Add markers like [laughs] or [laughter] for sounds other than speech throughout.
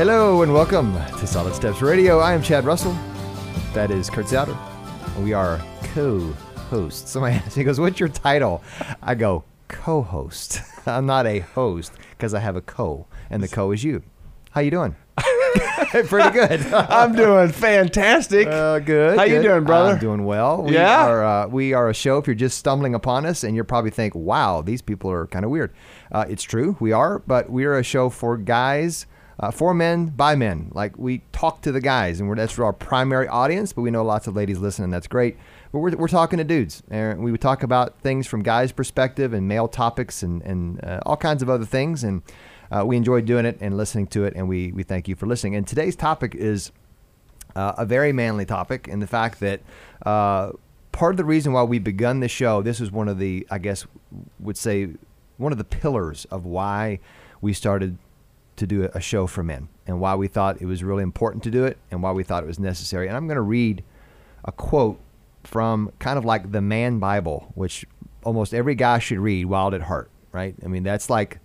Hello and welcome to Solid Steps Radio. I am Chad Russell. That is Kurt Souter. We are co-hosts. Somebody asks me, he goes, "What's your title?" I go, "Co-host." [laughs] I'm not a host because I have a co, and the co is you. How you doing? [laughs] Pretty good. [laughs] I'm doing fantastic. Uh, good. How you doing, brother? I'm doing well. We Yeah? Are, uh, we are a show. If you're just stumbling upon us, and you're probably think, "Wow, these people are kind of weird." Uh, it's true, we are, but we are a show for guys, uh, for men, by men. Like we talk to the guys, and that's our primary audience. But we know lots of ladies listen, and that's great. But we're, we're talking to dudes, and we would talk about things from guys' perspective and male topics, and and uh, all kinds of other things, and. Uh, we enjoy doing it and listening to it, and we, we thank you for listening. And today's topic is uh, a very manly topic in the fact that uh, part of the reason why we begun the show, this is one of the, I guess, would say, one of the pillars of why we started to do a show for men and why we thought it was really important to do it and why we thought it was necessary. And I'm going to read a quote from kind of like the Man Bible, which almost every guy should read, Wild at Heart, right? I mean, that's like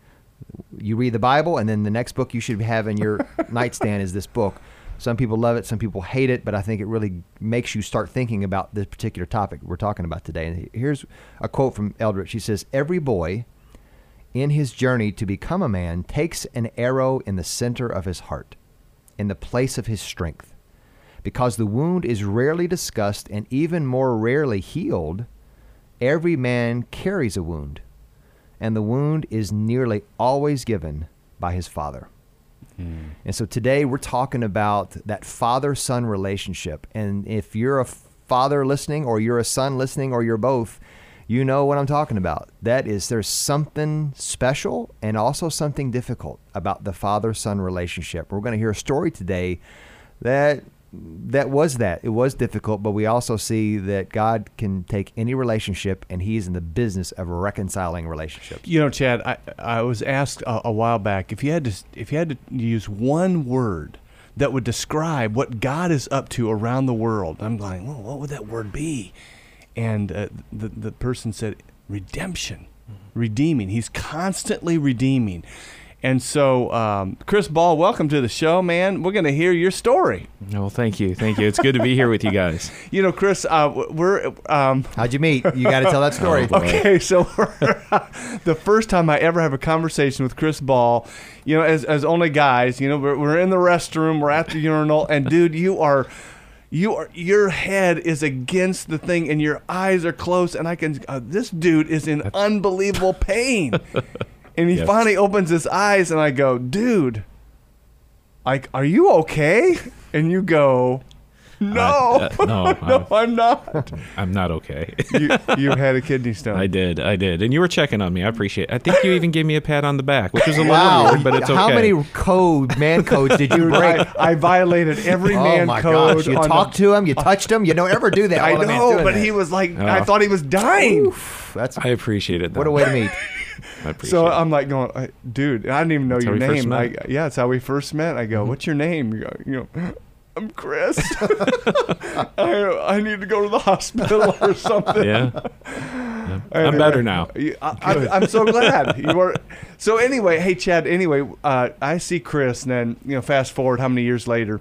you read the Bible, and then the next book you should have in your [laughs] nightstand is this book. Some people love it, some people hate it, but I think it really makes you start thinking about this particular topic we're talking about today. And here's a quote from Eldredge. She says, Every boy in his journey to become a man takes an arrow in the center of his heart, in the place of his strength. Because the wound is rarely discussed and even more rarely healed, every man carries a wound and the wound is nearly always given by his father. Hmm. And so today we're talking about that father son relationship. And if you're a father listening, or you're a son listening, or you're both, you know what I'm talking about. That is, there's something special and also something difficult about the father son relationship. We're going to hear a story today that that was that. It was difficult, but we also see that God can take any relationship and He's in the business of reconciling relationships. You know, Chad, I, I was asked a, a while back if you had to if you had to use one word that would describe what God is up to around the world. I'm going, well, what would that word be? And uh, the the person said redemption, redeeming. He's constantly redeeming. And so, um, Chris Ball, welcome to the show, man. We're going to hear your story. Well, thank you, thank you. It's good to be here with you guys. [laughs] You know, Chris, uh, we're um, How'd you meet? You got to tell that [laughs] story. Oh. Okay, so [laughs] the first time I ever have a conversation with Chris Ball, you know, as, as only guys, you know, we're, we're in the restroom, we're at the urinal, and dude, you are, you are, your head is against the thing, and your eyes are closed, and I can, uh, this dude is in unbelievable [laughs] pain, and he Yes. finally opens his eyes, and I go, dude, like, are you okay? And you go, no, Uh, uh, [laughs] no, no, [laughs] I'm not. I'm not okay. you, [laughs] you had a kidney stone. I did, I did, and you were checking on me. I appreciate. it. I think you even gave me a pat on the back, which was a little weird, but it's okay. How many code man codes did you Dude, break? I, I violated every oh man my code. gosh! You talked the, to him, you touched him. You don't ever do that. I while a man's know, doing but that. he was like, I Oh. thought he was dying. That's I appreciate it. Though. what a way to meet. I appreciate So it. I'm like going, dude, I didn't even know That's your name. I, yeah, it's how we first met. I go, what's your name? You go, you know, I'm Chris. [laughs] I, I need to go to the hospital or [laughs] something. yeah. Yeah. I'm better now. I, I'm, I'm so [laughs] glad you were. So anyway, hey Chad. Anyway, uh, I see Chris, and then you know, fast forward how many years later,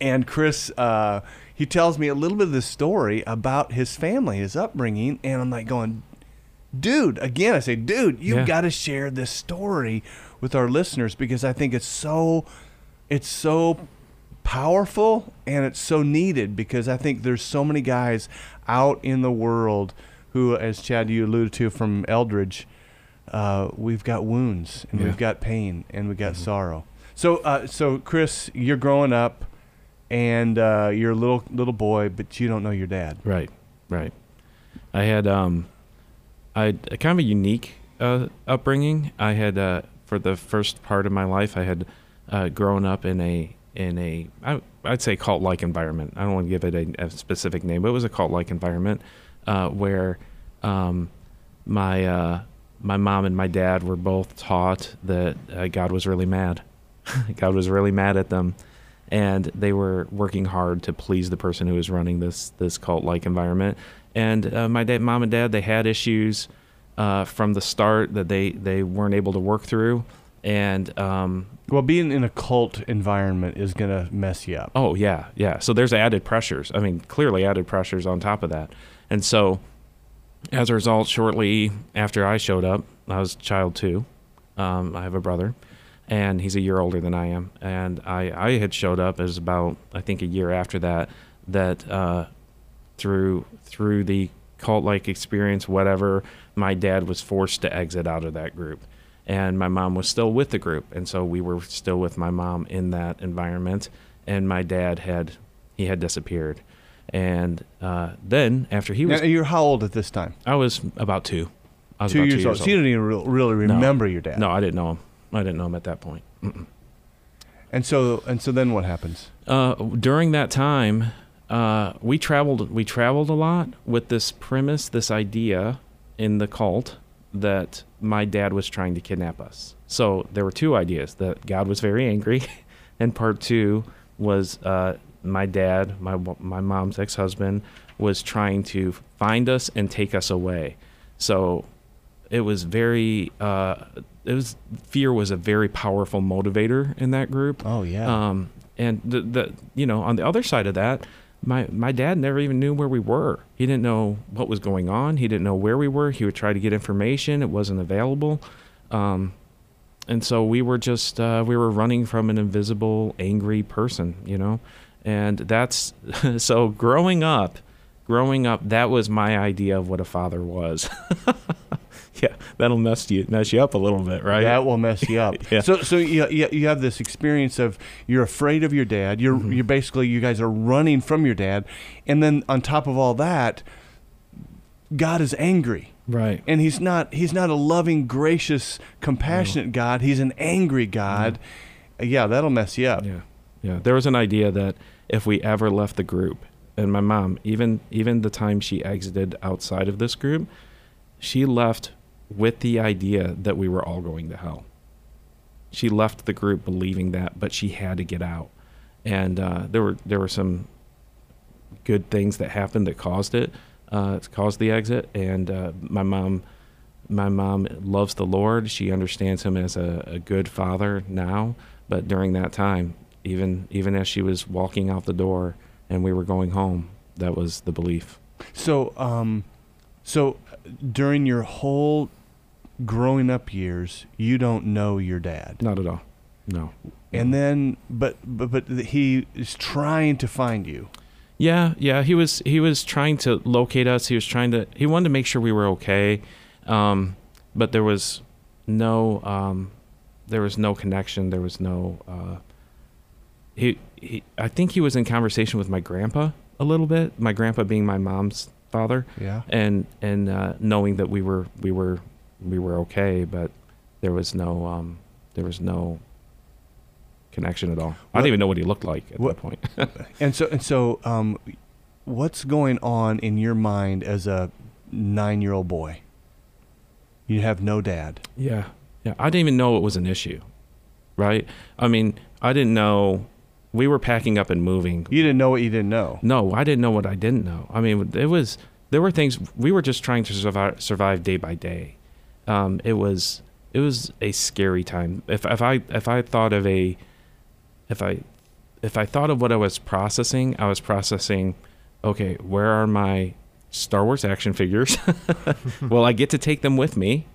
and Chris, uh, he tells me a little bit of the story about his family, his upbringing, and I'm like going, dude. Again, I say, dude, you've Yeah. got to share this story with our listeners because I think it's so, it's so powerful and it's so needed because I think there's so many guys out in the world who, as Chad you alluded to from Eldredge, uh, we've got wounds and Yeah. we've got pain and we got sorrow. So, uh, so Chris, you're growing up and uh, you're a little little boy, but you don't know your dad. Right, right. I had um, I kind of a unique uh, upbringing. I had uh, for the first part of my life, I had uh, grown up in a in a I, I'd say cult like environment. I don't want to give it a, a specific name, but it was a cult like environment uh, where um, my uh, my mom and my dad were both taught that uh, God was really mad. [laughs] God was really mad at them, and they were working hard to please the person who was running this this cult like environment. And uh, my dad, mom and dad, they had issues uh, from the start that they they weren't able to work through. and um, Well, being in a cult environment is gonna mess you up. Oh yeah, yeah. So there's added pressures. I mean, clearly added pressures on top of that. And so, as a result, shortly after I showed up, I was child two. Um, I have a brother, and he's a year older than I am. And I, I had showed up as about I think a year after that. That uh, through through the cult like experience, whatever, my dad was forced to exit out of that group. And my mom was still with the group. And so we were still with my mom in that environment. And my dad had he had disappeared. And uh, then after he was Now, you're how old at this time? I was about two. I was Two about years, old. So you didn't even re- really No. remember your dad. No, I didn't know him. I didn't know him at that point. Mm-mm. And so and so then what happens? Uh, during that time, uh, we traveled. We traveled a lot with this premise, this idea in the cult that my dad was trying to kidnap us. So there were two ideas: that God was very angry, [laughs] and part two was uh, my dad, my my mom's ex-husband, was trying to find us and take us away. So it was very. Uh, it was fear was a very powerful motivator in that group. Oh yeah. Um, and the, the you know on the other side of that, my my dad never even knew where we were. He didn't know what was going on. He didn't know where we were. He would try to get information. It wasn't available. Um, and so we were just uh, we were running from an invisible, angry person, you know. And that's [laughs] so growing up. Growing up, that was my idea of what a father was. [laughs] [laughs] yeah, that'll mess you mess you up a little bit, right? That will mess you up. [laughs] Yeah. So, so you, you have this experience of you're afraid of your dad. You're Mm-hmm. you're basically you guys are running from your dad, and then on top of all that, God is angry, right. and he's not he's not a loving, gracious, compassionate God. He's an angry God. Yeah, that'll mess you up. Yeah, yeah. There was an idea that if we ever left the group, and my mom, even even the time she exited outside of this group, she left with the idea that we were all going to hell. She left the group believing that, but she had to get out, and uh, there were there were some good things that happened that caused it, uh, caused the exit, and uh, my mom. My mom loves the Lord. She understands him as a, a good father now, but during that time, even even as she was walking out the door and we were going home, that was the belief. So, um, so during your whole growing up years, you don't know your dad, Not at all. No. and then but but but he is trying to find you. Yeah, yeah. He was he was trying to locate us. He was trying to he wanted to make sure we were okay, um, but there was no um, there was no connection. There was no. Uh, he, he I think he was in conversation with my grandpa a little bit. My grandpa being my mom's father. Yeah. and and uh, knowing that we were we were we were okay, but there was no um, there was no connection at all. I What- didn't even know what he looked like at what- that point. [laughs] And so and so, um, what's going on in your mind as a nine-year-old boy? You have no dad. yeah, yeah. I didn't even know it was an issue, right? I mean, I didn't know we were packing up and moving. You didn't know what you didn't know. No, I didn't know what I didn't know. I mean, it was there were things we were just trying to survive survive day by day. Um, it was it was a scary time. If if I if I thought of a if I if I thought of what I was processing, I was processing. Okay, where are my Star Wars action figures? [laughs] will I get to take them with me?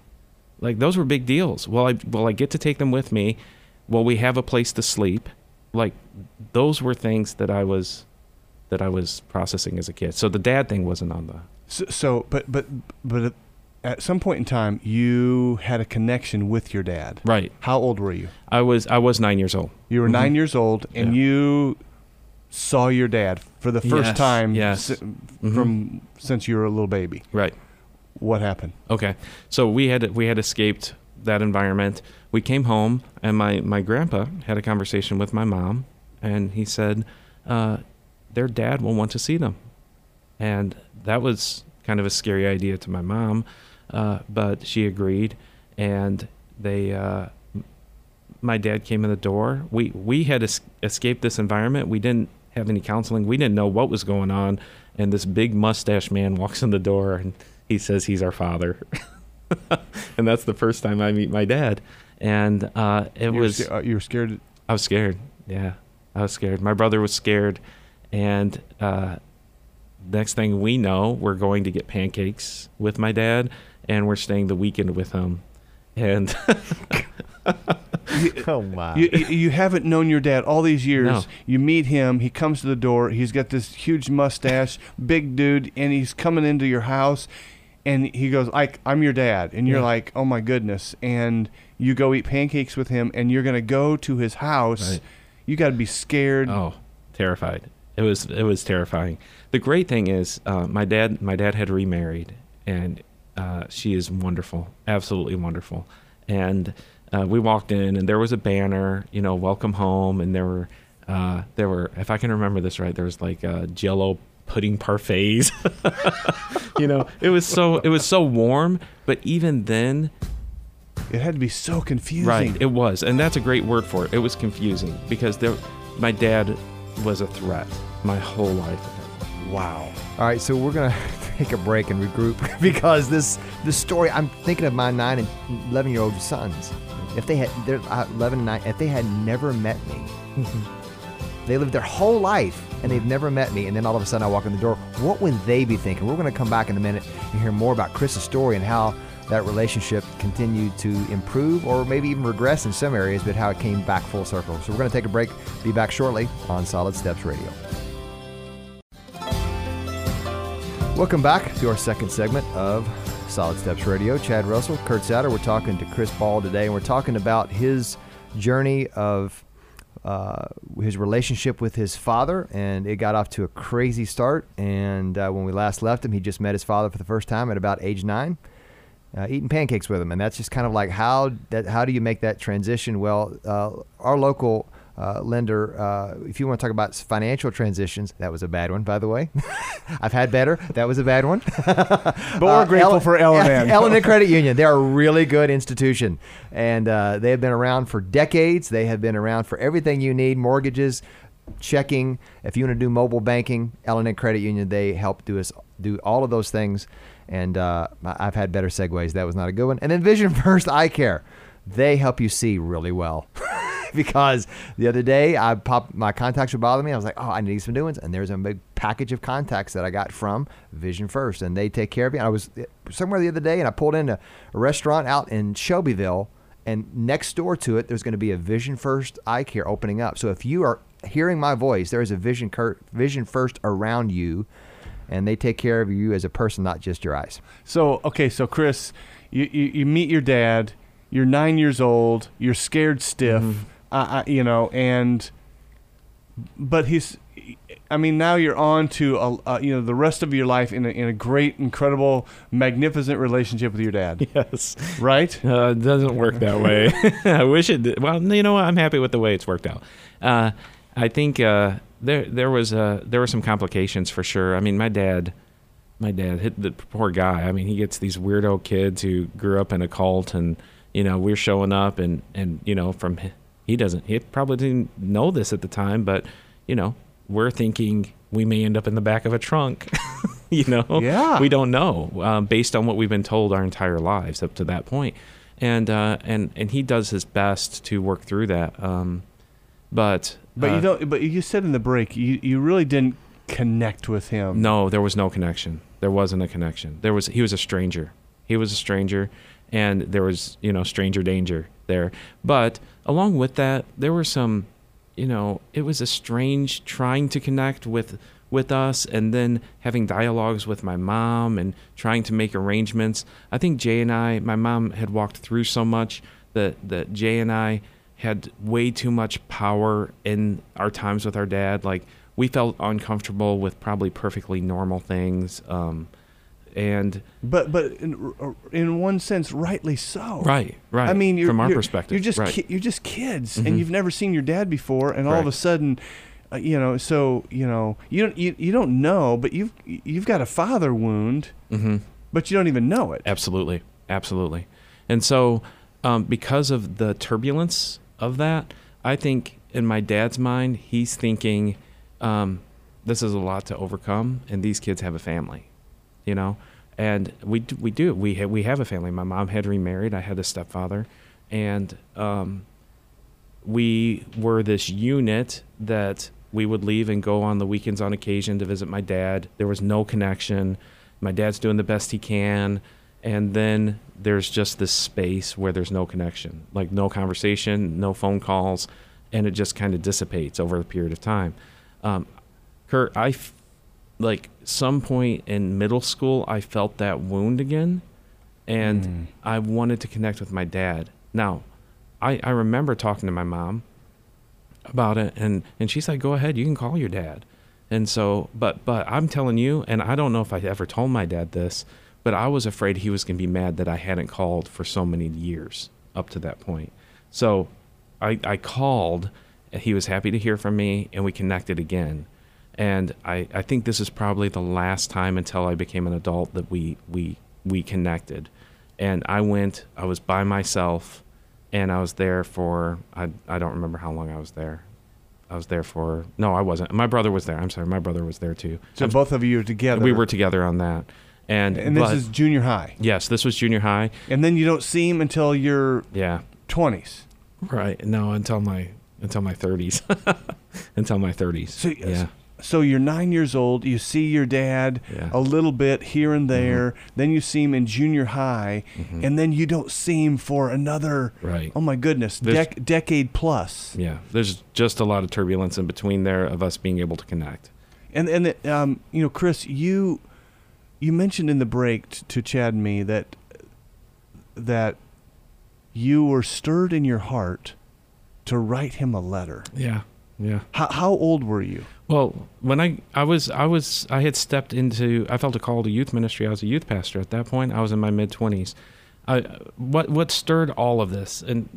Like those were big deals. Will I will I get to take them with me? Will we have a place to sleep? Like those were things that I was that I was processing as a kid. So the dad thing wasn't on the So, so but but but at some point in time, you had a connection with your dad. right. How old were you? I was I was nine years old. You were Mhm. nine years old, and Yeah. you saw your dad for the first Yes, time yes. Mhm. from since you were a little baby. Right. What happened? Okay. So we had we had escaped that environment. We came home, and my my grandpa had a conversation with my mom, and he said, uh, "Their dad will want to see them," and that was kind of a scary idea to my mom, uh, but she agreed, and they. Uh, my dad came in the door. We we had es- escaped this environment. We didn't have any counseling. We didn't know what was going on, and this big mustache man walks in the door and he says he's our father. [laughs] and that's the first time I meet my dad. and uh, it You was uh, you were scared. I was scared. Yeah, I was scared. My brother was scared, and uh, next thing we know, we're going to get pancakes with my dad, and we're staying the weekend with him. And [laughs] Oh my! You, you, you haven't known your dad all these years. No. You meet him. He comes to the door. He's got this huge mustache, big dude, and he's coming into your house. And he goes, "Like I'm your dad," and you're Yeah. like, "Oh my goodness!" And you go eat pancakes with him, and you're gonna go to his house. Right. You got to be scared. oh, terrified. It was it was terrifying. The great thing is, uh, my dad my dad had remarried, and uh, she is wonderful, absolutely wonderful. And uh, we walked in, and there was a banner, you know, welcome home, and there were uh, there were, if I can remember this right, there was like uh, Jello pudding parfaits. [laughs] you know, it was so it was so warm, but even then, It had to be so confusing. Right, it was, and that's a great word for it. It was confusing because there, my dad was a threat my whole life. Wow. All right, so we're gonna [laughs] take a break and regroup [laughs] because this this story. I'm thinking of my nine and eleven year old sons. If they had, they're uh, eleven and nine. If they had never met me, [laughs] they lived their whole life and they've never met me, and then all of a sudden I walk in the door. What would they be thinking? We're gonna come back in a minute and hear more about Chris's story and how that relationship continued to improve or maybe even regress in some areas, but how it came back full circle. So we're gonna take a break. Be back shortly on Solid Steps Radio. Welcome back to our second segment of Solid Steps Radio. Chad Russell, Kurt Satter. We're talking to Chris Ball today, and we're talking about his journey of uh, his relationship with his father, and it got off to a crazy start. And uh, when we last left him, he just met his father for the first time at about age nine, uh, eating pancakes with him, and that's just kind of like how that how do you make that transition? Well, uh, our local. Uh, lender, uh, if you want to talk about financial transitions, that was a bad one, by the way. [laughs] I've had better. That was a bad one. [laughs] But we're grateful for L&N. L&N [laughs] Credit Union. They're a really good institution, and uh, they have been around for decades. They have been around for everything you need: mortgages, checking. If you want to do mobile banking, L&N Credit Union, they help do us do all of those things. And uh, I've had better segues. That was not a good one. And then Vision First Eye Care, they help you see really well. [laughs] because the other day I popped my contacts were bothering me. I was like, oh, I need some new ones, and there's a big package of contacts that I got from Vision First, and they take care of you. I was eh, somewhere the other day, and I pulled into a restaurant out in Shelbyville, and next door to it, there's going to be a Vision First Eye Care opening up. So if you are hearing my voice, there is a Vision Cur- Vision First around you, and they take care of you as a person, not just your eyes. So okay, so Chris, you, you, you meet your dad. You're nine years old. You're scared stiff. Mm-hmm. You know, and but he's. I mean, now you're on to a, uh, you know the rest of your life in a, in a great, incredible, magnificent relationship with your dad, Yes, right? uh, it doesn't work that way. [laughs] [laughs] I wish it. Did. Well, you know what? I'm happy with the way it's worked out. Uh, I think uh, there there was uh, there were some complications for sure. I mean, my dad, my dad hit the poor guy. I mean, he gets these weirdo kids who grew up in a cult, and you know we're showing up, and and you know from he doesn't he probably didn't know this at the time, but you know we're thinking we may end up in the back of a trunk. [laughs] you know, Yeah. we don't know um, based on what we've been told our entire lives up to that point, and uh, and and he does his best to work through that. Um, but But uh, you don't. But you said in the break, you you really didn't connect with him. No, there was no connection. There wasn't a connection. There was he was a stranger. He was a stranger and there was, you know, stranger danger there. But along with that, there were some, you know, it was a strange trying to connect with with us and then having dialogues with my mom and trying to make arrangements. I think Jay and I, my mom had walked through so much that that Jay and I had way too much power in our times with our dad. Like we felt uncomfortable with probably perfectly normal things. Um, and But but in, in one sense, rightly so. right, right. I mean, you're, from our perspective, you're just right. ki- you're just kids, Mhm. and you've never seen your dad before, and all of a sudden, uh, you know, so you know, you don't you, you don't know, but you've you've got a father wound, hmm but you don't even know it. Absolutely, absolutely. And so, um, because of the turbulence of that, I think in my dad's mind, he's thinking, um, "This is a lot to overcome, and these kids have a family." You know. And we d- we do we ha- we have a family. My mom had remarried. I had a stepfather, and um, we were this unit that we would leave and go on the weekends on occasion to visit my dad. There was no connection. My dad's doing the best he can. And then there's just this space where there's no connection, like no conversation, no phone calls, and it just kind of dissipates over a period of time. Um, Kurt, I like some point in middle school, I felt that wound again, and Mm. I wanted to connect with my dad. Now, I, I remember talking to my mom about it, and, and she said, "Go ahead, you can call your dad." And so, but but I'm telling you, and I don't know if I ever told my dad this, but I was afraid he was going to be mad that I hadn't called for so many years up to that point. So, I I called. and He was happy to hear from me, and we connected again. And I, I think this is probably the last time until I became an adult that we we we connected. And I went. I was by myself, and I was there for I I don't remember how long I was there. I was there for no, I wasn't. My brother was there. I'm sorry, my brother was there too. So I'm- both of you are together. we were together on that, and and this but- is junior high. yes, this was junior high. And then you don't see him until you're Yeah, 20s. right. No, until my until my 30s, [laughs] until my 30s. So, yeah, so you're nine years old. You see your dad Yeah. a little bit here and there. Then you see him in junior high, and then you don't see him for another. right. Oh my goodness, dec- decade plus. Yeah, there's just a lot of turbulence in between there of us being able to connect. And and the, um, you know, Chris, you you mentioned in the break t- to Chad and me that that you were stirred in your heart to write him a letter. Yeah, yeah. How, how old were you? Well, when I I was I was I had stepped into I felt a call to youth ministry. I was a youth pastor at that point. I was in my mid twenties. What what stirred all of this, and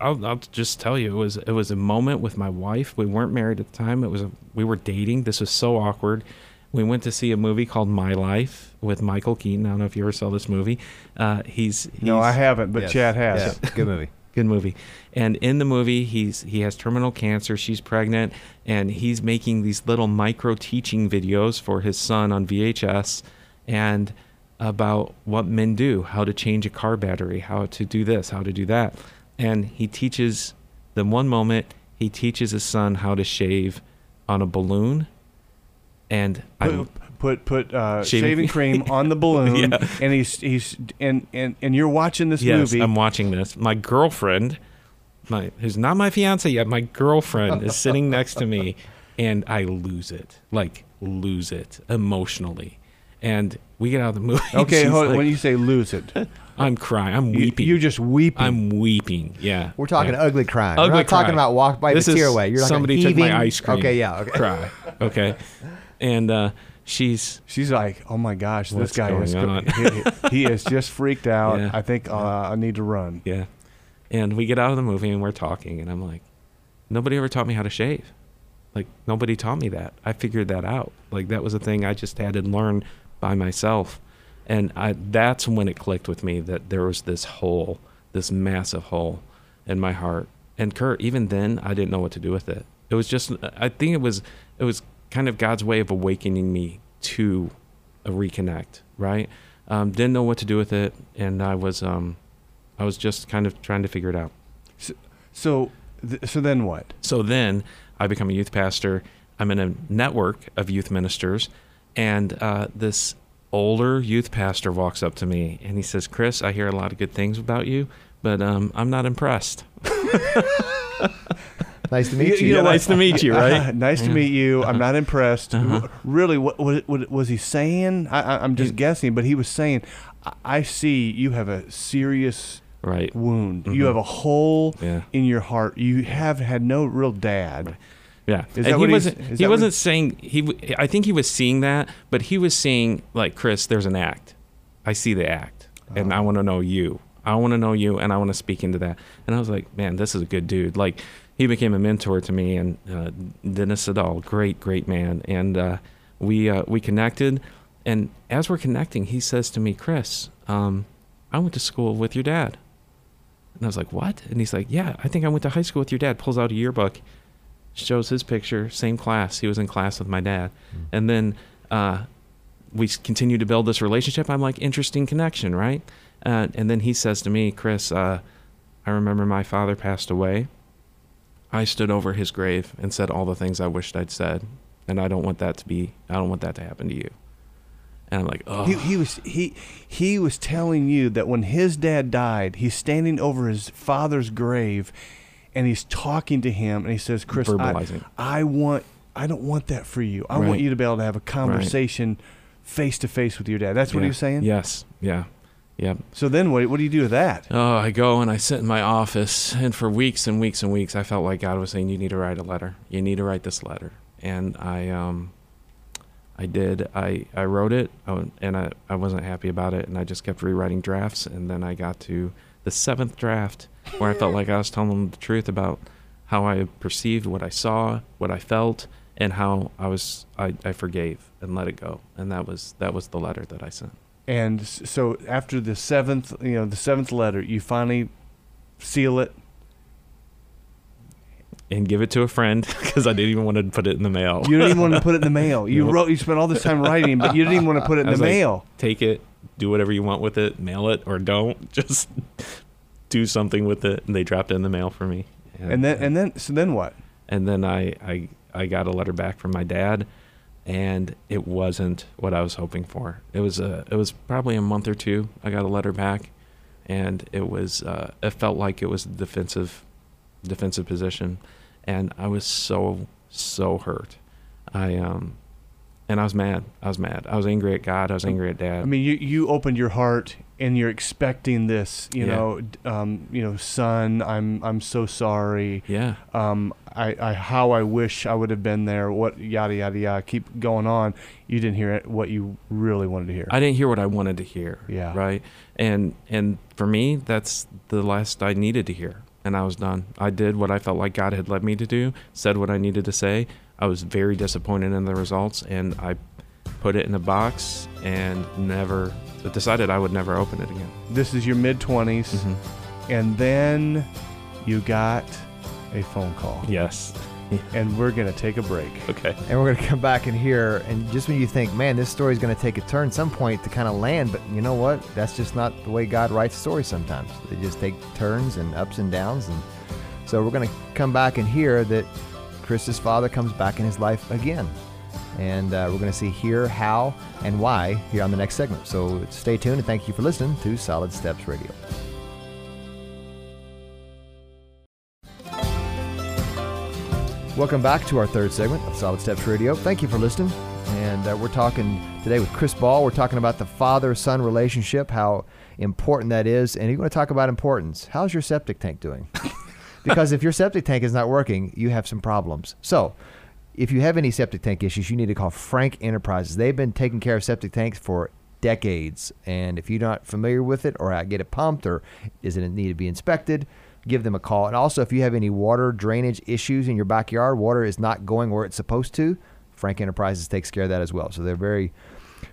I'll, I'll just tell you, it was it was a moment with my wife. We weren't married at the time. It was a, we were dating. This was so awkward. We went to see a movie called My Life with Michael Keaton. I don't know if you ever saw this movie. Uh, he's, he's no, I haven't, but Yes. Chad has. Yeah, good movie. Good movie. And in the movie he's he has terminal cancer she's pregnant and he's making these little micro teaching videos for his son on vhs and about what men do how to change a car battery how to do this how to do that. And he teaches the one moment. He teaches his son how to shave on a balloon. And I, Put put, put uh, Shaving- shaving cream on the [laughs] balloon, Yeah. and he's he's and, and and you're watching this yes, movie. I'm watching this. My girlfriend, my who's not my fiance yet, my girlfriend is sitting next to me, and I lose it, like lose it emotionally. And we get out of the movie. okay, hold, like- when you say lose it, [laughs] I'm crying. I'm weeping. you're just weeping. I'm weeping. Yeah, We're talking yeah. ugly crying. Ugly We're not talking about walk by This the is tear away. You're talking somebody took my ice cream. Okay, yeah, okay. cry. Okay, and uh, she's She's like, "Oh my gosh, this guy is go- he, he is just freaked out. Yeah. I think uh, I need to run." Yeah. And we get out of the movie and we're talking, and I'm like, nobody ever taught me how to shave. Like, nobody taught me that. I figured that out. Like, that was a thing I just had to learn by myself. And I, that's when it clicked with me that there was this hole, this massive hole in my heart. And Kurt, even then, I didn't know what to do with it. It was just, I think it was, it was kind of God's way of awakening me to a reconnect, right? Um, didn't know what to do with it, and I was, um, I was just kind of trying to figure it out. So, th- so then what? So then I become a youth pastor. I'm in a network of youth ministers, and uh, this older youth pastor walks up to me and he says, "Chris, I hear a lot of good things about you, but um, I'm not impressed." [laughs] [laughs] Nice to meet you. Yeah, nice to meet you, right? [laughs] nice to meet you. I'm not impressed. Uh-huh. Really, what, what, what was he saying? I, I'm just guessing, but he was saying, I, see you have a serious Right? wound. You Mhm. have a hole Yeah. in your heart. You have had no real dad. Right. Yeah, Is and he what wasn't. He wasn't saying he. I think he was seeing that, but he was seeing like Chris. There's an act. I see the act, and Uh-huh. I want to know you. I want to know you, and I want to speak into that. And I was like, man, this is a good dude. Like he became a mentor to me, and uh, Dennis Sadal, great, great man, and uh, we uh, we connected. And as we're connecting, he says to me, Chris, um, I went to school with your dad. And I was like, what? And he's like, yeah, I think I went to high school with your dad. Pulls out a yearbook shows his picture, same class. He was in class with my dad. And then uh, we continue to build this relationship. I'm like, interesting connection, right? Uh, and then he says to me, Chris, uh, I remember my father passed away. I stood over his grave and said all the things I wished I'd said, and I don't want that to be. I don't want that to happen to you. And I'm like, oh, He, he was he he was telling you that when his dad died, he's standing over his father's grave, and he's talking to him, and he says, "Chris, I, verbalizing. I want I don't want that for you. I want you to be able to have a conversation face to face with your dad." That's what he was saying. Yes. Yeah. Yep. So then, what what do you do with that? Oh, I go and I sit in my office, and for weeks and weeks and weeks, I felt like God was saying, "You need to write a letter. You need to write this letter." And I, um, I did. I I wrote it, and I I wasn't happy about it, and I just kept rewriting drafts, and then I got to the seventh draft where I felt like I was telling them the truth about how I perceived what I saw, what I felt, and how I was I, I forgave and let it go, and that was that was the letter that I sent. And so after the seventh, you know, the seventh letter, you finally seal it. and give it to a friend [laughs] because I didn't even want to put it in the mail. You didn't even want to put it in the mail. You wrote. You spent all this time writing, but you didn't even want to put it in [laughs] the like, mail. Take it, do whatever you want with it, mail it or don't. [laughs] Just do something with it. And they dropped it in the mail for me. And then and then so then what? and then I, I I got a letter back from my dad, and it wasn't what I was hoping for. It was a it was probably a month or two. I got a letter back, and it was uh, it felt like it was a defensive defensive position, and I was so so hurt. I um, and I was mad. I was mad. I was angry at God. I was angry at Dad. I mean, you you opened your heart and you're expecting this. You Yeah. know, um, you know, son, I'm I'm so sorry. yeah, Um, I, I how I wish I would have been there. What yada yada yada. Keep going on. You didn't hear it, what you really wanted to hear. I didn't hear what I wanted to hear. Yeah. Right. And and for me, that's the last I needed to hear, and I was done. I did what I felt like God had led me to do. Said what I needed to say. I was very disappointed in the results, and I put it in a box and never decided I would never open it again. this is your mid 20s Mhm. and then you got a phone call, Yes. [laughs] and we're gonna take a break. Okay. And we're going to come back in here, and just when you think, man, this story's going to take a turn some point to kind of land, but you know what? That's just not the way God writes stories sometimes. They just take turns and ups and downs. And so we're going to come back and hear that Chris's father comes back in his life again. And uh, we're going to see here, how, and why here on the next segment. So stay tuned, and thank you for listening to Solid Steps Radio. Welcome back to our third segment of Solid Steps Radio. Thank you for listening. And uh, we're talking today with Chris Ball. We're talking about the father son relationship, how important that is. And you're going to talk about importance. How's your septic tank doing? [laughs] because if your septic tank is not working, you have some problems. So, if you have any septic tank issues, you need to call Frank Enterprises. They've been taking care of septic tanks for decades. And if you're not familiar with it, or I get it pumped, or does it need to be inspected, give them a call. And also, if you have any water drainage issues in your backyard, water is not going where it's supposed to, Frank Enterprises takes care of that as well. So they're very,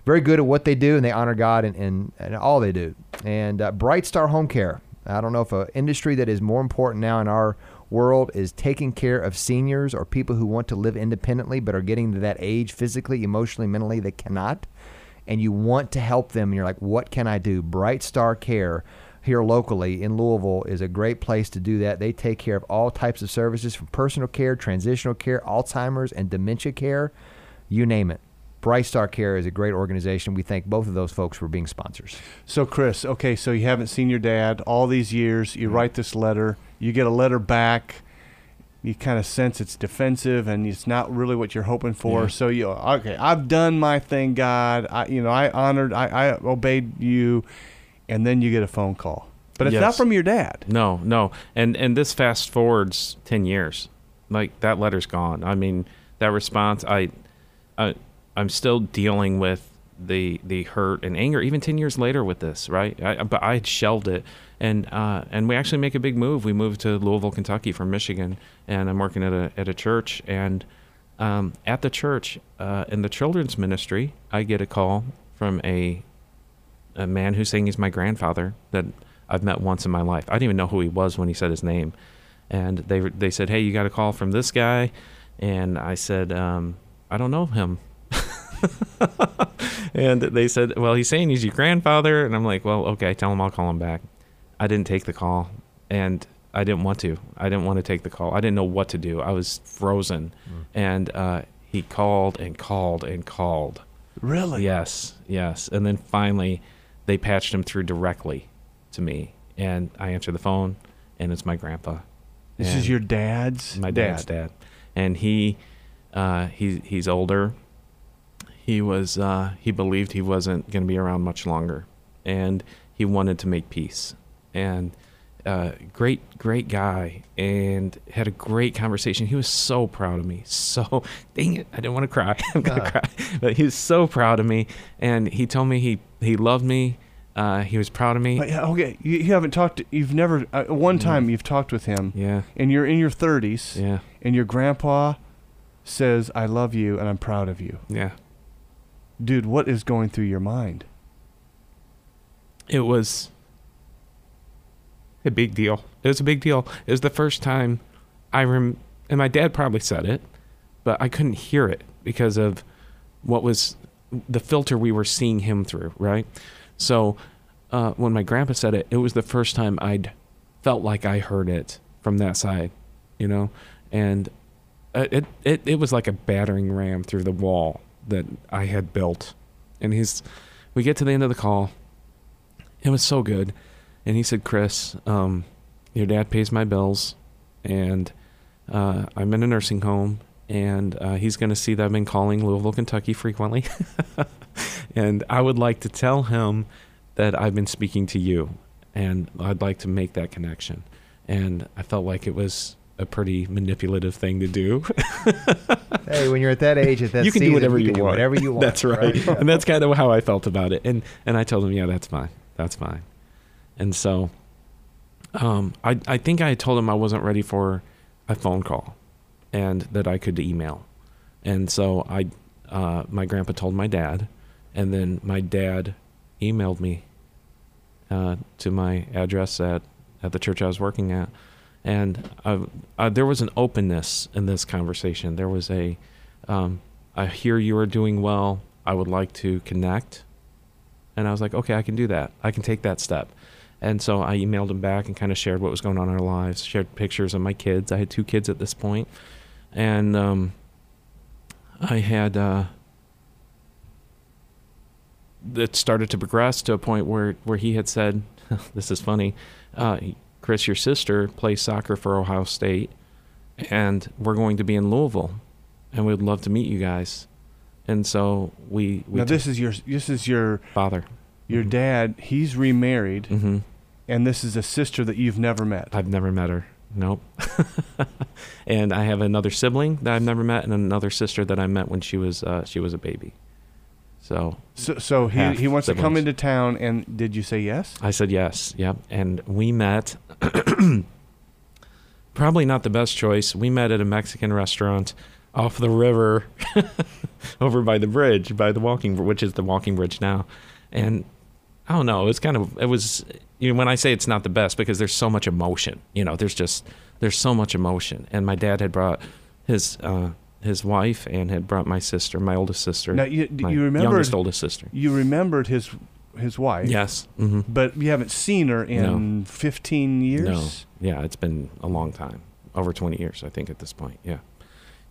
very good at what they do, and they honor God in, in all they do. And uh, Bright Star Home Care. I don't know if an industry that is more important now in our world is taking care of seniors or people who want to live independently but are getting to that age physically, emotionally, mentally they cannot. And you want to help them, and you're like, what can I do? Bright Star Care here locally in Louisville is a great place to do that. They take care of all types of services from personal care, transitional care, Alzheimer's, and dementia care. You name it. Bright Star Care is a great organization. We thank both of those folks for being sponsors. So, Chris, okay, so you haven't seen your dad all these years. You mm-hmm. write this letter, you get a letter back. You kind of sense it's defensive and it's not really what you're hoping for. Yeah. So you okay? I've done my thing, God. I you know I honored, I, I obeyed you, and then you get a phone call, but it's not from your dad. No, no. And and this fast forwards 10 years. Like that letter's gone. I mean, that response I I I'm still dealing with the the hurt and anger even 10 years later with this, right? I, but I had shelved it and uh and we actually make a big move. We moved to Louisville, Kentucky from Michigan and I'm working at a at a church and um, at the church uh, in the children's ministry, I get a call from a a man who's saying he's my grandfather that I've met once in my life. I didn't even know who he was when he said his name, and they they said, "Hey, you got a call from this guy," and I said, um, "I don't know him." [laughs] and they said, "Well, he's saying he's your grandfather," and I'm like, "Well, okay, tell him I'll call him back." I didn't take the call, and I didn't want to. I didn't want to take the call. I didn't know what to do. I was frozen, and uh, he called and called and called. Really? Yes, yes. And then finally, they patched him through directly to me, and I answer the phone, and it's my grandpa. This And is your dad's my dad's dad, and he, uh, he he's older. He was uh, he believed he wasn't going to be around much longer, and he wanted to make peace. And uh, great great guy, and had a great conversation. He was so proud of me. So [laughs] dang it, I didn't want to cry. [laughs] I'm gonna Uh. cry, but he was so proud of me, and he told me he he loved me. Uh, he was proud of me. But, okay, you, you haven't talked. You've never. Uh, one time you've talked with him, yeah, and you're in your 30s, yeah, and your grandpa says, "I love you and I'm proud of you." yeah. Dude, what is going through your mind? it was a big deal. It was a big deal. It was the first time I rem and my dad probably said it, but I couldn't hear it because of what was the filter we were seeing him through, right? So uh, when my grandpa said it, it was the first time I'd felt like I heard it from that side, you know, and uh, it it it was like a battering ram through the wall that I had built. And he's, we get to the end of the call, it was so good. And he said, Chris, um, your dad pays my bills, and uh, I'm in a nursing home, and uh, he's going to see that I've been calling Louisville, Kentucky frequently. [laughs] and I would like to tell him that I've been speaking to you, and I'd like to make that connection. And I felt like it was a pretty manipulative thing to do. [laughs] Hey, when you're at that age, at that you can do whatever you, do want. whatever you [laughs] want. That's right. [laughs] and that's kind of how I felt about it. And and I told him, yeah, that's fine. That's fine. And so, um, I I think I told him I wasn't ready for a phone call, and that I could email. And so I, uh, my grandpa told my dad, and then my dad emailed me uh, to my address at at the church I was working at, and uh, uh, there was an openness in this conversation. There was a, um, I hear you are doing well. I would like to connect, and I was like, okay, I can do that. I can take that step. And so I emailed him back and kind of shared what was going on in our lives, shared pictures of my kids. I had two kids at this point, and um, I had uh, it started to progress to a point where where he had said, [laughs] "This is funny, uh, Chris, your sister plays soccer for Ohio State, and we're going to be in Louisville, and we'd love to meet you guys." And so we we now this is your this is your father. your Mhm. dad. He's remarried, hmm and this is a sister that you've never met. I've never met her. Nope. [laughs] and I have another sibling that I've never met, and another sister that I met when she was uh, she was a baby. So So, so he he wants to come into town, and did you say yes? I said yes. Yep. And we met. [coughs] probably not the best choice. We met at a Mexican restaurant off the river, [laughs] over by the bridge, by the walking, which is the walking bridge now. And I don't know. It was kind of. It was. You know, when I say it's not the best, because there's so much emotion. You know, there's just there's so much emotion. And my dad had brought his uh, his wife and had brought my sister, my oldest sister, Now you you remembered youngest oldest sister. you remembered his his wife. Yes. hmm But you haven't seen her in 15 years. No. Yeah, it's been a long time. Over 20 years, I think, at this point. Yeah.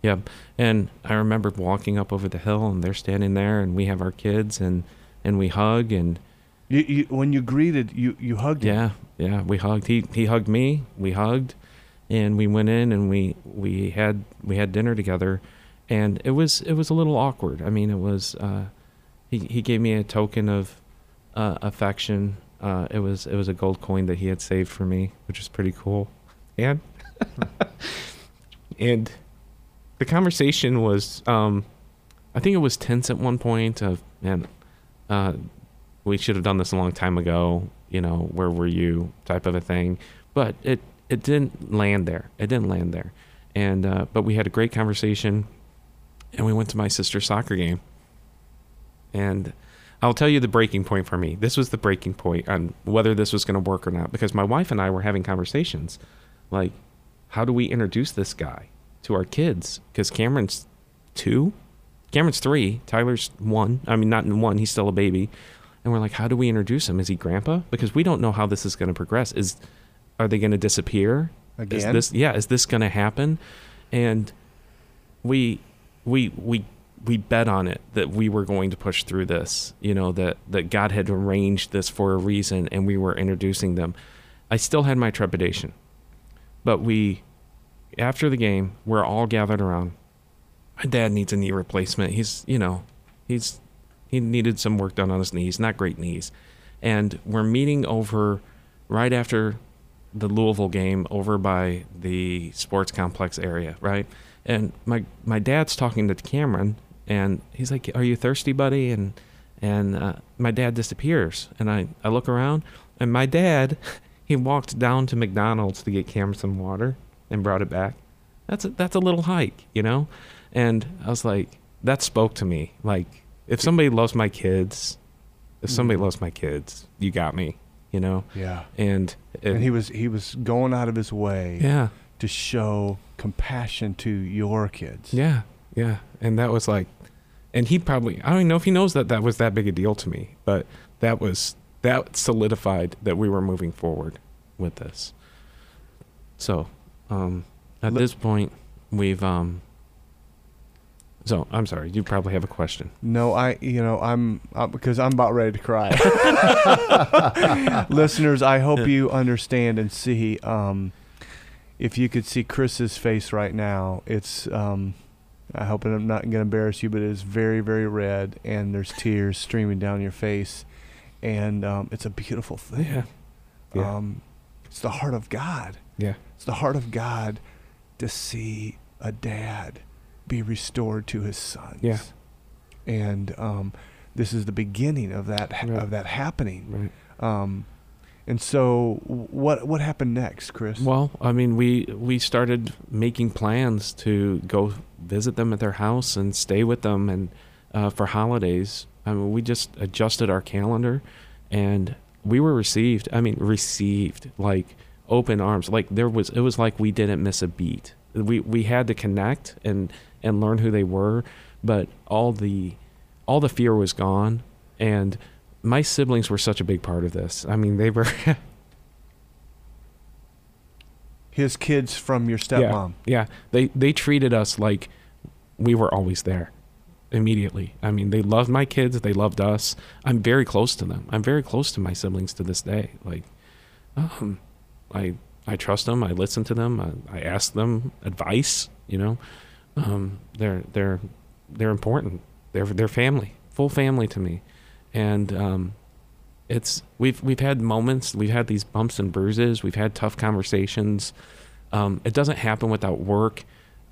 Yeah. And I remember walking up over the hill and they're standing there and we have our kids and, and we hug and You, you, when you greeted, you, you hugged him. yeah, yeah, we hugged. He, he hugged me, we hugged and we went in and we, we had, we had dinner together and it was, it was a little awkward. I mean, it was, uh, he, he gave me a token of, uh, affection. Uh, it was, it was a gold coin that he had saved for me, which was pretty cool. And, [laughs] and the conversation was um i think it was tense at one point of man uh we should have done this a long time ago you know where were you type of a thing but it it didn't land there it didn't land there and uh but we had a great conversation and we went to my sister's soccer game and I'll tell you the breaking point for me. This was the breaking point on whether this was going to work or not because my wife and I were having conversations like how do we introduce this guy to our kids because Cameron's 2, Cameron's 3, Tyler's 1. I mean not in 1, he's still a baby. And we're like how do we introduce him? Is he grandpa? Because we don't know how this is going to progress. Is are they going to disappear? Is Again? this yeah? Is this going to happen? And we we we we bet on it that we were going to push through this. You know that that God had arranged this for a reason, and we were introducing them. I still had my trepidation, but we after the game we're all gathered around. My dad needs a knee replacement. He's you know he's he needed some work done on his knees, not great knees, and we're meeting over right after the Louisville game over by the sports complex area, right? And my my dad's talking to Cameron, and he's like, "Are you thirsty, buddy?" And and uh, my dad disappears, and I I look around, and my dad [laughs] he walked down to McDonald's to get Cameron some water and brought it back. That's a, that's a little hike, you know, and I was like, that spoke to me. Like, if somebody loves my kids, if somebody Mhm. loves my kids, you got me, you know, Yeah. and it, And he was he was going out of his way yeah. to show compassion to your kids. Yeah, yeah, and that was like, and he probably I don't even know if he knows that that was that big a deal to me, but that was that solidified that we were moving forward with this. So, um, at Let- this point, we've um. So I'm sorry, you probably have a question. No, I you know I'm uh, because I'm about ready to cry. [laughs] Listeners, I hope you understand and see. Um, if you could see Chris's face right now, it's. Um, I hope I'm not going to embarrass you, but it is very, very red, and there's tears streaming down your face, and um, it's a beautiful thing. Yeah, yeah. Um, it's the heart of God. Yeah, It's the heart of God to see a dad be restored to his sons. Yeah. And um, this is the beginning of that Right. of that happening. right. Um, and so, what what happened next, Chris? Well, I mean, we we started making plans to go visit them at their house and stay with them, and uh, for holidays. I mean, we just adjusted our calendar, and we were received. I mean, received like open arms. Like there was, it was like we didn't miss a beat. We we had to connect and and learn who they were, but all the all the fear was gone, and my siblings were such a big part of this. I mean, they were. [laughs] His kids from your stepmom. Yeah, they they treated us like we were always there immediately. I mean, they loved my kids, they loved us. I'm very close to them. I'm very close to my siblings to this day. Like um I I trust them, I listen to them, I, I ask them advice, you know. Um they're they're they're important. They're they're family, full family to me. And um it's we've we've had moments, we've had these bumps and bruises, we've had tough conversations. Um, it doesn't happen without work.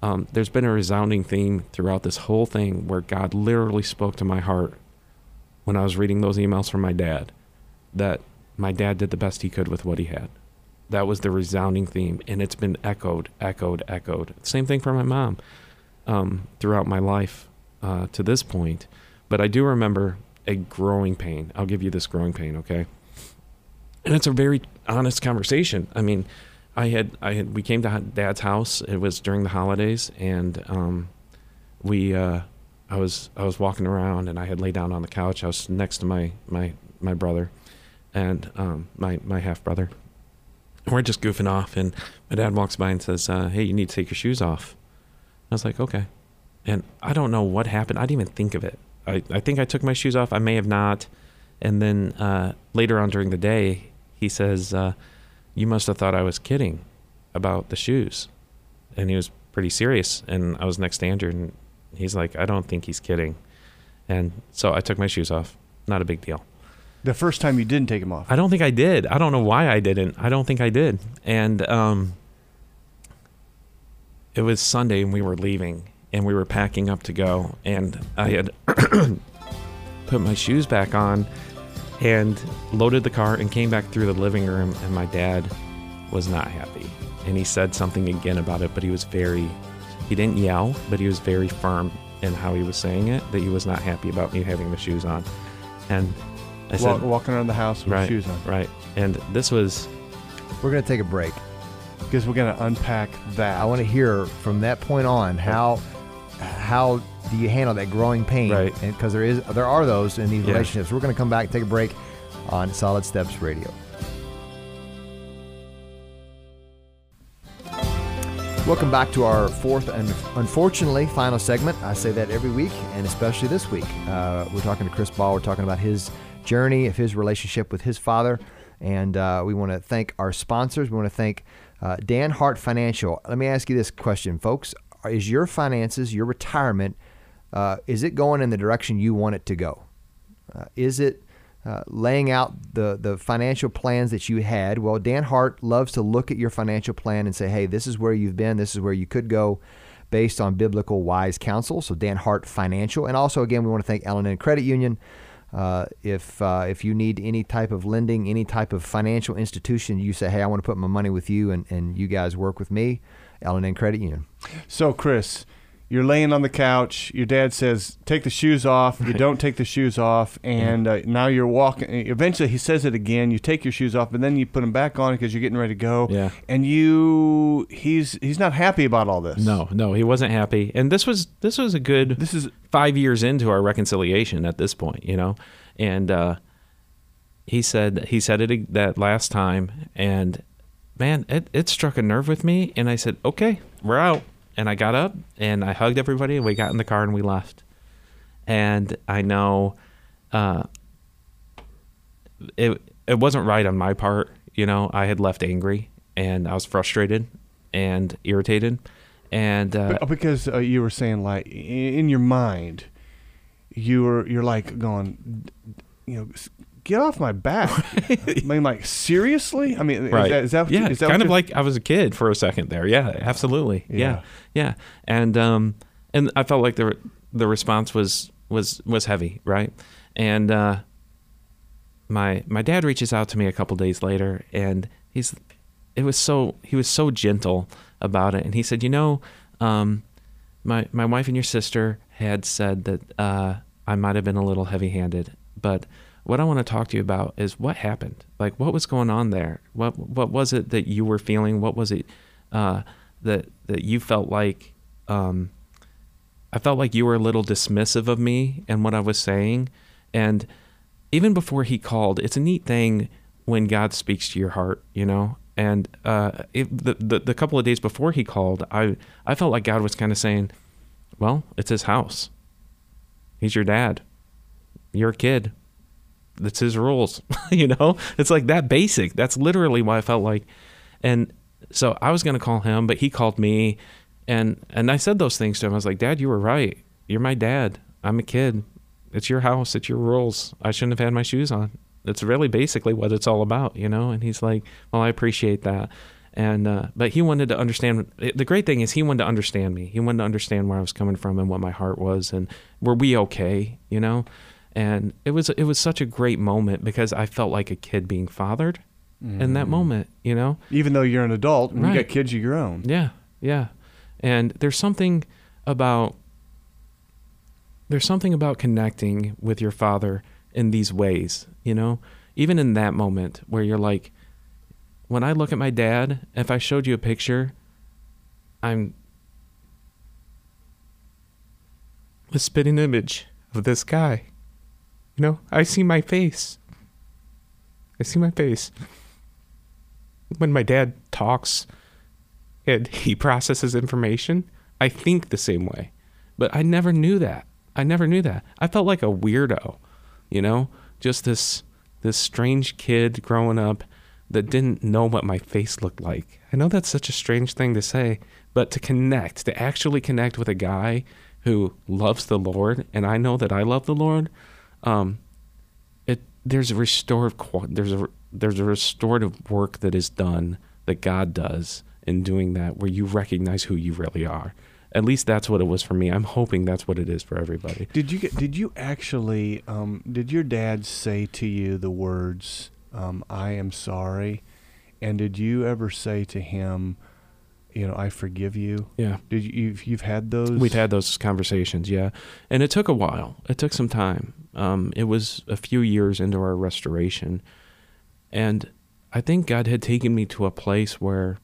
Um, there's been a resounding theme throughout this whole thing where God literally spoke to my heart when I was reading those emails from my dad that my dad did the best he could with what he had. That was the resounding theme, and it's been echoed, echoed, echoed. Same thing for my mom um, throughout my life uh, to this point. But I do remember a growing pain. I'll give you this growing pain, okay? And it's a very honest conversation. I mean, I had I had we came to Dad's house. It was during the holidays, and um, we uh, I was I was walking around, and I had laid down on the couch. I was next to my my my brother, and um, my my half brother. We're just goofing off, and my dad walks by and says, uh, "Hey, you need to take your shoes off." I was like, "Okay," and I don't know what happened. I didn't even think of it. I I think I took my shoes off. I may have not, and then uh, later on during the day, he says. Uh, you must have thought I was kidding about the shoes. And he was pretty serious. And I was next to Andrew, and he's like, I don't think he's kidding. And so I took my shoes off. Not a big deal. The first time you didn't take them off. I don't think I did. I don't know why I didn't. I don't think I did. And um, it was Sunday, and we were leaving, and we were packing up to go. And I had [coughs] put my shoes back on and loaded the car and came back through the living room and my dad was not happy and he said something again about it but he was very he didn't yell but he was very firm in how he was saying it that he was not happy about me having the shoes on and i said Walk, walking around the house with right shoes on. right and this was We're going to take a break. Because we're going to unpack that. I want to hear from that point on how how do you handle that growing pain? Right. And because there is there are those in these Yeah. relationships. We're going to come back, and take a break on Solid Steps Radio. Welcome back to our fourth and unfortunately final segment. I say that every week, and especially this week. Uh, we're talking to Chris Ball. We're talking about his journey of his relationship with his father, and uh, we want to thank our sponsors. We want to thank uh, Dan Hart Financial. Let me ask you this question, folks: Is your finances, your retirement, uh, is it going in the direction you want it to go? Uh, is it uh, laying out the, the financial plans that you had. Well, Dan Hart loves to look at your financial plan and say, hey, this is where you've been, this is where you could go based on biblical wise counsel. So, Dan Hart Financial. And also, again, we want to thank L&N Credit Union. Uh, if uh, if you need any type of lending, any type of financial institution, you say, "Hey, I want to put my money with you," and, and you guys work with me, L&N Credit Union. So, Chris, you're laying on the couch. Your dad says, "Take the shoes off." You don't take the shoes off, and uh, now you're walking. Eventually, he says it again. You take your shoes off, but then you put them back on because you're getting ready to go. Yeah. And you, he's he's not happy about all this. No, no, he wasn't happy. And this was this was a good This is five years into our reconciliation at this point, you know, and uh, he said he said it that last time, and man, it, it struck a nerve with me, and I said, okay, we're out, and I got up and I hugged everybody, and we got in the car and we left, and I know, uh, it it wasn't right on my part, you know, I had left angry and I was frustrated and irritated, and uh, Be- because uh, you were saying like in your mind, you were you're like going, you know, get off my back. [laughs] I mean, like seriously? I mean, right. is that, is that what yeah, you, is that kind of like I was a kid for a second there. Yeah, absolutely. Yeah. Yeah, yeah, and um, and I felt like the the response was was was heavy, right? And uh, my my dad reaches out to me a couple days later, and he's it was so he was so gentle about it, and he said, you know, um, my my wife and your sister had said that uh, I might have been a little heavy handed, but what I want to talk to you about is what happened. Like, what was going on there? What what was it that you were feeling? What was it uh, that that you felt like? Um, I felt like you were a little dismissive of me and what I was saying, and even before he called, it's a neat thing when God speaks to your heart, you know. And uh, it, the, the the couple of days before he called, I I felt like God was kind of saying, "Well, it's his house. He's your dad. You're a kid. That's his rules." [laughs] you know, it's like that basic. That's literally why I felt like. And so I was going to call him, but he called me, and and I said those things to him. I was like, "Dad, you were right. You're my dad. I'm a kid. It's your house. It's your rules. I shouldn't have had my shoes on." That's really basically what it's all about, you know. And he's like, "Well, I appreciate that." And uh, but he wanted to understand. The great thing is he wanted to understand me. He wanted to understand where I was coming from and what my heart was, and were we okay, you know? And it was it was such a great moment because I felt like a kid being fathered in that mm. moment, you know. even though you're an adult and you Right. got kids of your own. Yeah, yeah. And there's something about there's something about connecting with your father in these ways, you know? Even in that moment where you're like when I look at my dad, if I showed you a picture, I'm a spitting image of this guy. Know, I see my face. I see my face. When my dad talks, and [laughs] he processes information, I think the same way. But I never knew that. I never knew that. I felt like a weirdo, you know, just this this strange kid growing up that didn't know what my face looked like. I know that's such a strange thing to say, but to connect, to actually connect with a guy who loves the Lord, and I know that I love the Lord, um, it there's a restorative there's a there's a restorative work that is done that God does in doing that where you recognize who you really are. At least that's what it was for me. I'm hoping that's what it is for everybody. Did you get? Did you actually? Um, did your dad say to you the words, um, "I am sorry," and did you ever say to him, "You know, I forgive you"? Yeah. Did you? You've, you've had those. We've had those conversations, yeah. And it took a while. It took some time. Um, it was a few years into our restoration. And I think God had taken me to a place where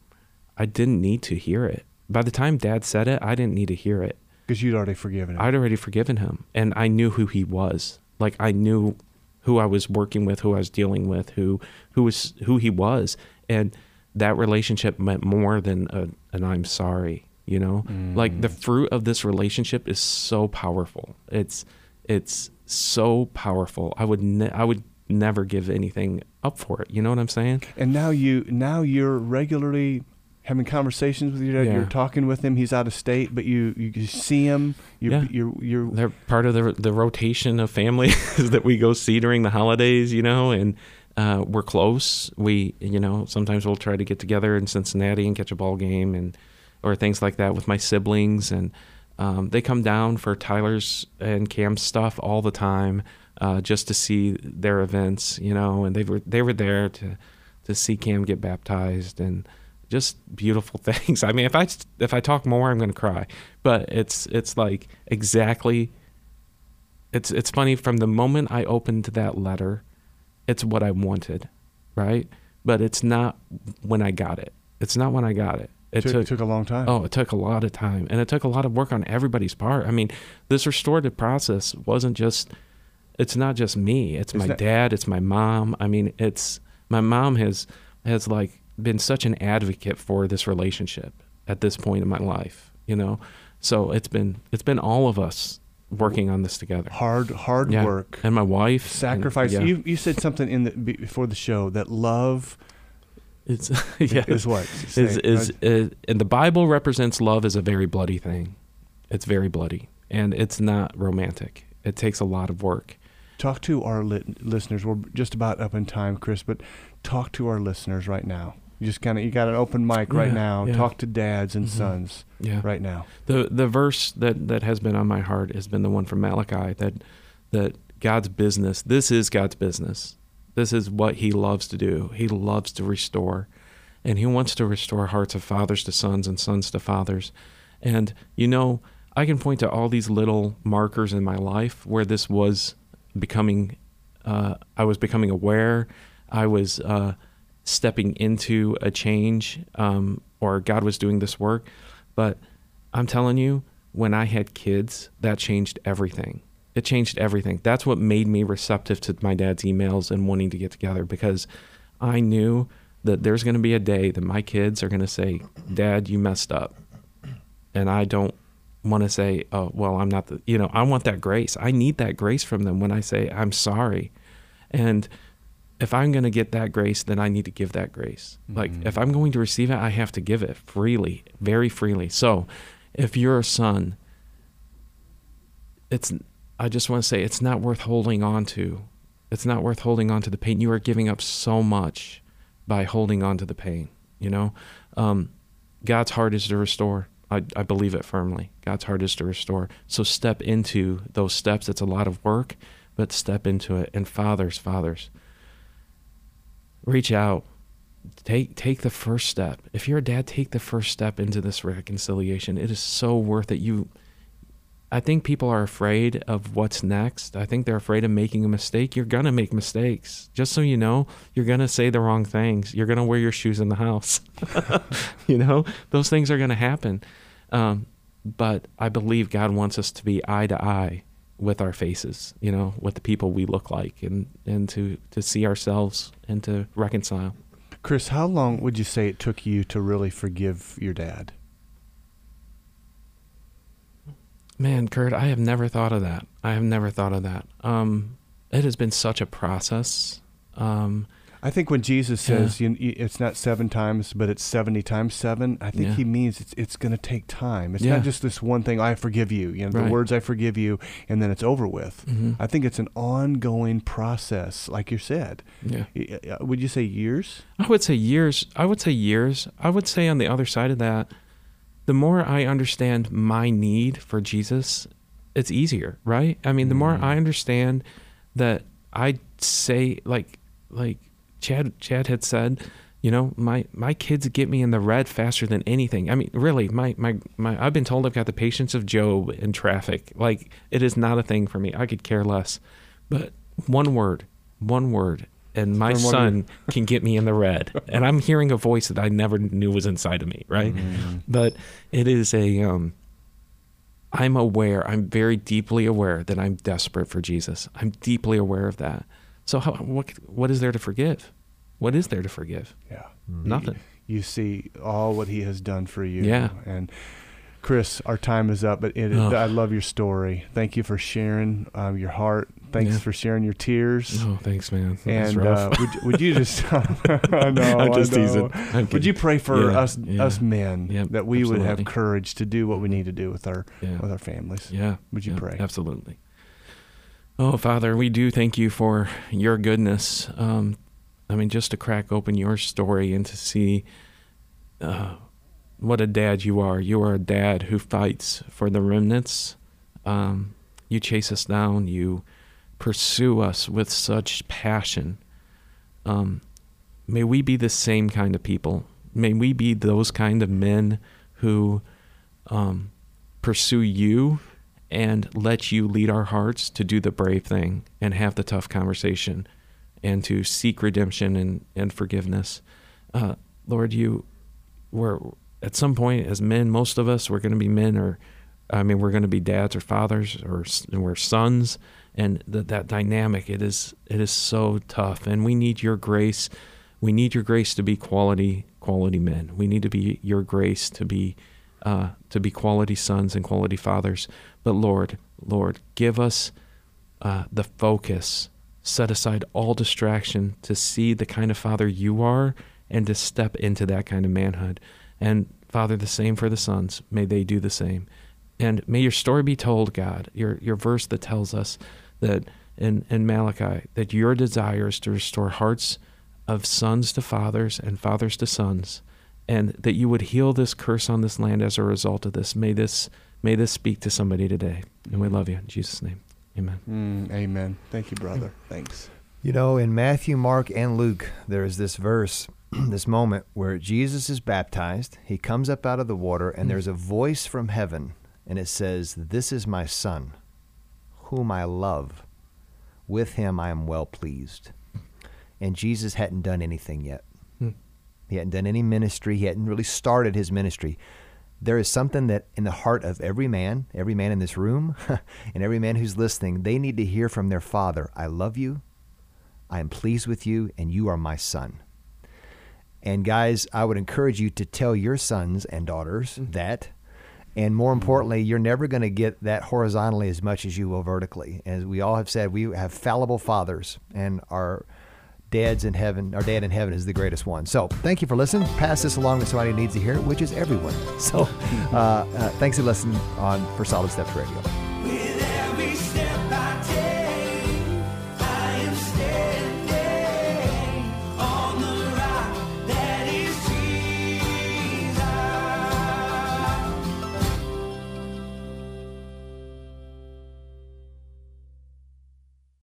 I didn't need to hear it. By the time dad said it, I didn't need to hear it. because you'd already forgiven him. I'd already forgiven him and I knew who he was. Like I knew who I was working with, who I was dealing with, who who was who he was. And that relationship meant more than a, an I'm sorry. You know, like the fruit of this relationship is so powerful. It's it's so powerful. I would ne- I would never give anything up for it. You know what I'm saying? And now you now you're regularly having conversations with your dad. Yeah. You're talking with him. He's out of state, but you you see him. You Yeah. you're you're They're part of the the rotation of families [laughs] that we go see during the holidays, you know, and uh, we're close. We, you know, sometimes we'll try to get together in Cincinnati and catch a ball game and or things like that with my siblings, and um, they come down for Tyler's and Cam's stuff all the time, uh, just to see their events, you know, and they were they were there to to see Cam get baptized and just beautiful [laughs] things. I mean, if I if I talk more, I'm going to cry. But it's it's like exactly. It's it's funny from the moment I opened that letter, it's what I wanted, right? But it's not when I got it. It's not when I got it. It took, took, took a long time. Oh, it took a lot of time, and it took a lot of work on everybody's part. I mean, this restorative process wasn't just. It's not just me. It's, It's my not- dad. It's my mom. I mean, it's my mom has has like been such an advocate for this relationship at this point in my life. You know, so it's been it's been all of us working on this together. Hard hard Yeah. work. and my wife and- yeah. You you said something in the before the show that love It's [laughs] yeah. is what is is, is and the Bible represents love as a very bloody thing. It's very bloody, and it's not romantic. It takes a lot of work. talk to our li- listeners. We're just about up in time, Chris, but talk to our listeners right now. You just kind of you got an open mic right Yeah, now. yeah. Talk to dads and Mhm. sons Yeah. right now. The the verse that that has been on my heart has been the one from Malachi that that God's business. This is God's business. This is what He loves to do. He loves to restore, and He wants to restore hearts of fathers to sons and sons to fathers. And you know, I can point to all these little markers in my life where this was becoming. Uh, I was becoming aware. I was uh, stepping into a change, um, or God was doing this work. But I'm telling you, when I had kids, that changed everything. It changed everything. That's what made me receptive to my dad's emails and wanting to get together because I knew that there's going to be a day that my kids are going to say, Dad, you messed up. And I don't want to say, oh, well, I'm not the, you know, I want that grace. I need that grace from them when I say, I'm sorry. And if I'm going to get that grace, then I need to give that grace. Like, Mhm. if I'm going to receive it, I have to give it freely, very freely. So, if you're a son, it's, I just want to say, it's not worth holding on to. It's not worth holding on to the pain. You are giving up so much by holding on to the pain, you know? Um, God's heart is to restore. I, I believe it firmly. God's heart is to restore. So step into those steps. It's a lot of work, but step into it. And fathers, fathers, reach out. Take take the first step. If you're a dad, take the first step into this reconciliation. It is so worth it. You I think people are afraid of what's next. I think they're afraid of making a mistake. You're going to make mistakes. Just so you know, you're going to say the wrong things. You're going to wear your shoes in the house. [laughs] you know, those things are going to happen. Um, but I believe God wants us to be eye to eye with our faces, you know, with the people we look like and, and to, to see ourselves and to reconcile. Chris, how long would you say it took you to really forgive your dad? Man, Kurt, I have never thought of that. I have never thought of that. Um, it has been such a process. Um, I think when Jesus Yeah. says you, you- it's not seven times, but it's seventy times seven, I think Yeah. he means it's it's going to take time. It's Yeah. not just this one thing. I forgive you. You know, the words I forgive you, and then it's over with. mhm. I think it's an ongoing process, like you said. yeah. Uh, Would you say years? I would say years. I would say years. I would say on the other side of that, the more I understand my need for Jesus, it's easier, right? I mean, the more Mm. I understand that I say like like Chad Chad had said, you know, my my kids get me in the red faster than anything. I mean, really, my my my I've been told I've got the patience of Job in traffic. Like it is not a thing for me. I could care less. But one word, one word and my From one son [laughs] can get me in the red. And I'm hearing a voice that I never knew was inside of me, right? Mm-hmm. But it is a um I'm aware, I'm very deeply aware that I'm desperate for Jesus. I'm deeply aware of that. So how, what what is there to forgive? What is there to forgive? Yeah. Nothing. you see all what He has done for you. Yeah. And Chris, our time is up, but it, Oh. I love your story. Thank you for sharing um, your heart. Thanks Yeah. for sharing your tears. Oh, thanks, man. And uh, would, would you [laughs] just? [laughs] I know. I'm just I know. teasing. I'm Would you pray for Yeah, us, yeah. us men, Yep, that we would have courage to do what we need to do with our with our families? Yeah. Would you pray? Absolutely. Oh, Father, we do thank you for your goodness. Um, I mean, just to crack open your story and to see uh, what a dad you are. You are a dad who fights for the remnants. Um, you chase us down. You pursue us with such passion. Um, may we be the same kind of people. May we be those kind of men who um, pursue you and let you lead our hearts to do the brave thing and have the tough conversation and to seek redemption and, and forgiveness. Uh, Lord, you were at some point as men, most of us, we're going to be men or, I mean, we're going to be dads or fathers or we're sons. And that that dynamic, it is, it is so tough. And we need your grace. We need your grace to be quality, quality men. We need to be your grace to be, uh, to be quality sons and quality fathers. But Lord, Lord, give us uh, the focus, set aside all distraction to see the kind of father you are and to step into that kind of manhood. And Father, the same for the sons. May they do the same. And may your story be told, God, your, your verse that tells us that in, in Malachi, that your desire is to restore hearts of sons to fathers and fathers to sons, and that you would heal this curse on this land as a result of this. May this may this speak to somebody today. And we love you in Jesus' name. Amen. Mm, amen. Thank you, brother. Thanks. You know, in Matthew, Mark, and Luke, there is this verse, [clears throat] this moment where Jesus is baptized. He comes up out of the water, and there's a voice from heaven, and it says, This is my son, whom I love. With him I am well pleased. And Jesus hadn't done anything yet. Hmm. He hadn't done any ministry. He hadn't really started his ministry. There is something that in the heart of every man, every man in this room, [laughs] and every man who's listening, they need to hear from their father I love you, I am pleased with you, and you are my son. And guys, I would encourage you to tell your sons and daughters that. And more importantly, you're never going to get that horizontally as much as you will vertically. As we all have said, we have fallible fathers, and our dads in heaven, our dad in heaven is the greatest one. So thank you for listening. Pass this along to somebody who needs to hear it, which is everyone. [laughs] So uh, uh, thanks for listening on for Solid Steps Radio.